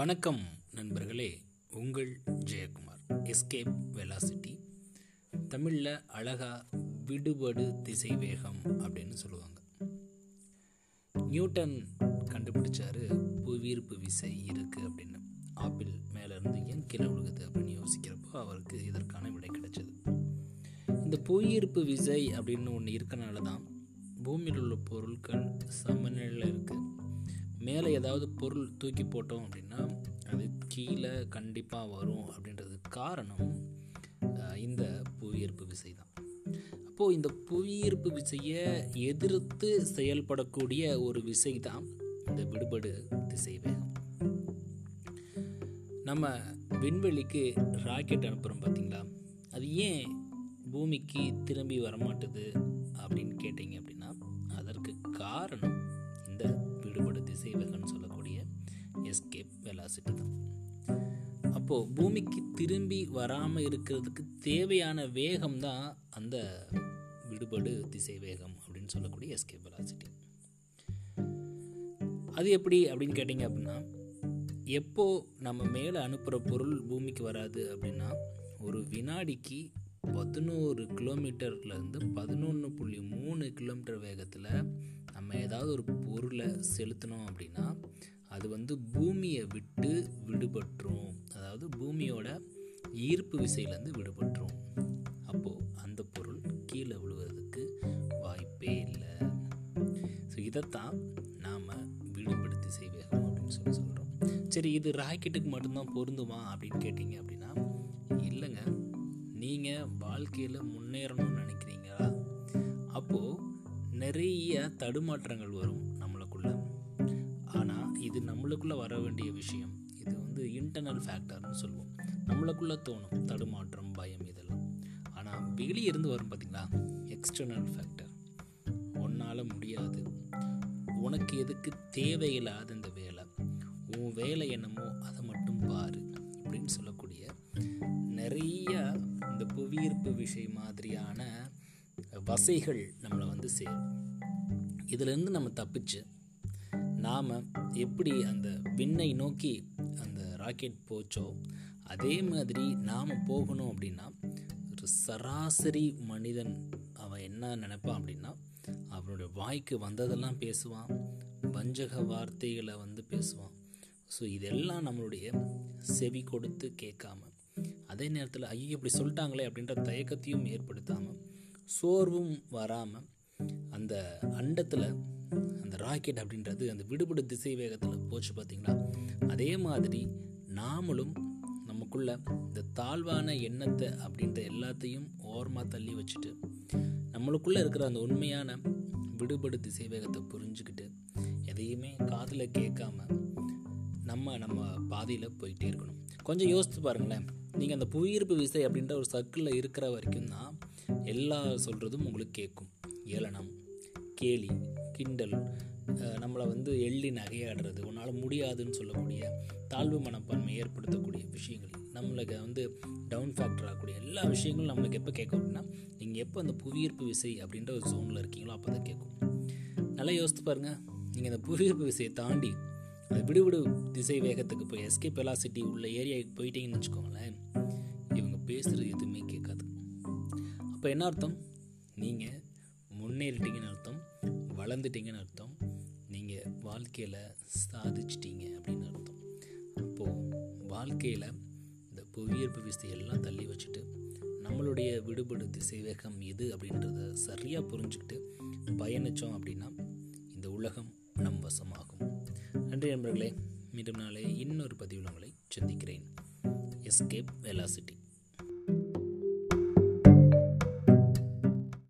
வணக்கம் நண்பர்களே உங்கள் ஜெயக்குமார். எஸ்கேப் வெலாசிட்டி தமிழில் அழகா விடுபடு திசை வேகம் அப்படின்னு சொல்லுவாங்க. நியூட்டன் கண்டுபிடிச்சாரு புவியீர்ப்பு விசை இருக்குது அப்படின்னு. ஆப்பிள் மேலேருந்து ஏன் கீழே விழுகுது அப்படின்னு யோசிக்கிறப்போ அவருக்கு இதற்கான விடை கிடைச்சது. இந்த புவியீர்ப்பு விசை அப்படின்னு ஒன்று இருக்கனால தான் பூமியில் உள்ள பொருட்கள் சமநிலையில் இருக்குது மேலே ஏதாவது பொருள் தூக்கி போட்டோம் அப்படின்னா அது கீழே கண்டிப்பாக வரும் அப்படின்றதுக்கு காரணம் இந்த புவியீர்ப்பு விசை தான் அப்போது இந்த புவியீர்ப்பு விசையை எதிர்த்து செயல்படக்கூடிய ஒரு விசை தான் இந்த விடுபடு திசை வேகம் நம்ம விண்வெளிக்கு ராக்கெட் அனுப்புகிறோம் பார்த்தீங்களா அது ஏன் பூமிக்கு திரும்பி வரமாட்டுது அப்படின்னு கேட்டிங்க அப்படின்னா அதற்கு காரணம் இந்த விடுபடு திசை வேகம்னு சொல்லக்கூடிய எஸ்கேப் வெலாசிட்டி தான். அப்போது பூமிக்கு திரும்பி வராமல் இருக்கிறதுக்கு தேவையான வேகம் தான் அந்த விடுபடு திசை வேகம் அப்படின்னு சொல்லக்கூடிய எஸ்கேப் வெலாசிட்டி அது எப்படி அப்படின்னு கேட்டிங்க அப்படின்னா எப்போ நம்ம மேலே அனுப்புகிற பொருள் பூமிக்கு வராது அப்படின்னா ஒரு வினாடிக்கு பதினோரு கிலோமீட்டர்லேருந்து பதினொன்று புள்ளி மூணு கிலோமீட்டர் வேகத்தில் நம்ம ஏதாவது ஒரு பொருளை செலுத்தினோம் அப்படின்னா அது வந்து பூமியை விட்டு விடுபட்டுரும். அதாவது பூமியோட ஈர்ப்பு விசையிலேருந்து விடுபட்டுரும். அப்போது அந்த பொருள் கீழே விழுவதற்கு வாய்ப்பே இல்லை. ஸோ இதைத்தான் நாம் விடுபடுத்தி செய்வேகம் அப்படின்னு சொல்லி சொல்கிறோம் சரி இது ராக்கெட்டுக்கு மட்டும்தான் பொருந்துமா அப்படின்னு கேட்டிங்க அப்படின்னா இல்லைங்க. நீங்கள் வாழ்க்கையில் முன்னேறணும்னு நினைக்கிறீங்களா? அப்போது நிறைய தடுமாற்றங்கள் வரும் நம்மளுக்குள்ள. ஆனால் இது நம்மளுக்குள்ளே வர வேண்டிய விஷயம். இது வந்து இன்டர்னல் ஃபேக்டர்னு சொல்லுவோம் நம்மளுக்குள்ளே தோணும். தடுமாற்றம் பயம் இதெல்லாம். ஆனால் வெளியே இருந்து வரும் பார்த்தீங்களா எக்ஸ்டர்னல் ஃபேக்டர் உன்னால் முடியாது. உனக்கு எதுக்கு தேவையில்லாத இந்த வேலை? உன் வேலை என்னமோ அதை மட்டும் பாரு அப்படின்னு சொல்லக்கூடிய நிறைய இந்த புவியீர்ப்பு விஷயம் மாதிரியான வசைகள் நம்மளை வந்து சேரும். இதுலேருந்து நம்ம தப்பிச்சு நாம் எப்படி அந்த விண்ணை நோக்கி அந்த ராக்கெட் போச்சோ அதே மாதிரி நாம் போகணும் அப்படின்னா ஒரு சராசரி மனிதன் அவன் என்ன நினைப்பான் அப்படின்னா அவனுடைய வாய்க்கு வந்ததெல்லாம் பேசுவான் வஞ்சக வார்த்தைகளை வந்து பேசுவான். ஸோ இதெல்லாம் நம்மளுடைய செவி கொடுத்து கேட்காம அதே நேரத்தில் ஐயோ இப்படி சொல்லிட்டாங்களே அப்படின்ற தயக்கத்தையும் ஏற்படுத்தாமல் சோர்வும் வராமல் அந்த அண்டத்தில் அந்த ராக்கெட் அப்படின்றது அந்த விடுபடு திசை வேகத்தில் போச்சு பார்த்தீங்களா அதே மாதிரி நாமளும் நமக்குள்ள இந்த தாழ்வான எண்ணத்தை அப்படின்ற எல்லாத்தையும் ஓரமாக தள்ளி வச்சுட்டு நம்மளுக்குள்ளே இருக்கிற அந்த உண்மையான விடுபடு திசை வேகத்தை புரிஞ்சுக்கிட்டு எதையுமே காதில் கேட்காம நம்ம நம்ம பாதையில் போயிட்டே இருக்கணும். கொஞ்சம் யோசித்து பாருங்களேன். நீங்கள் அந்த புவியீர்ப்பு விசை அப்படின்ற ஒரு சர்க்கிளில் இருக்கிற வரைக்கும் தான் எல்லா சொல்கிறதும் உங்களுக்கு கேட்கும். ஏளனம் கேலி கிண்டல் நம்மளை வந்து எள்ளி நகையாடுறது உன்னால் முடியாதுன்னு சொல்லக்கூடிய தாழ்வு மனப்பான்மை ஏற்படுத்தக்கூடிய விஷயங்கள் நம்மளுக்கு வந்து டவுன் ஃபேக்டர் ஆகக்கூடிய எல்லா விஷயங்களும் நம்மளுக்கு எப்போ கேட்கும் அப்படின்னா நீங்கள் எப்போ அந்த புவியீர்ப்பு விசை அப்படின்ற ஒரு ஜோனில் இருக்கீங்களோ அப்போ தான் கேட்கும். நல்லா யோசித்து பாருங்கள் நீங்கள் அந்த புவியீர்ப்பு விசையை தாண்டி அந்த விடுவிடு திசை வேகத்துக்கு போய் எஸ்கேப் வெலாசிட்டி உள்ள ஏரியாவுக்கு போயிட்டீங்கன்னு வச்சுக்கோங்களேன் இவங்க பேசுகிறது எதுவுமே அப்போ என்ன அர்த்தம்? நீங்கள் முன்னேறிட்டீங்கன்னு அர்த்தம் வளர்ந்துட்டீங்கன்னு அர்த்தம் நீங்கள் வாழ்க்கையில் சாதிச்சிட்டீங்க அப்படின்னு அர்த்தம். அப்போது வாழ்க்கையில் இந்த புவியீர்ப்பு விசையெல்லாம் தள்ளி வச்சுட்டு நம்மளுடைய விடுபடு திசை வேகம் எது அப்படின்றத சரியாக புரிஞ்சுக்கிட்டு பயணித்தோம் அப்படின்னா இந்த உலகம் நம் வசமாகும். நன்றி நண்பர்களே மீண்டும் நாளை இன்னொரு பதிவில் உங்களை சந்திக்கிறேன். Escape velocity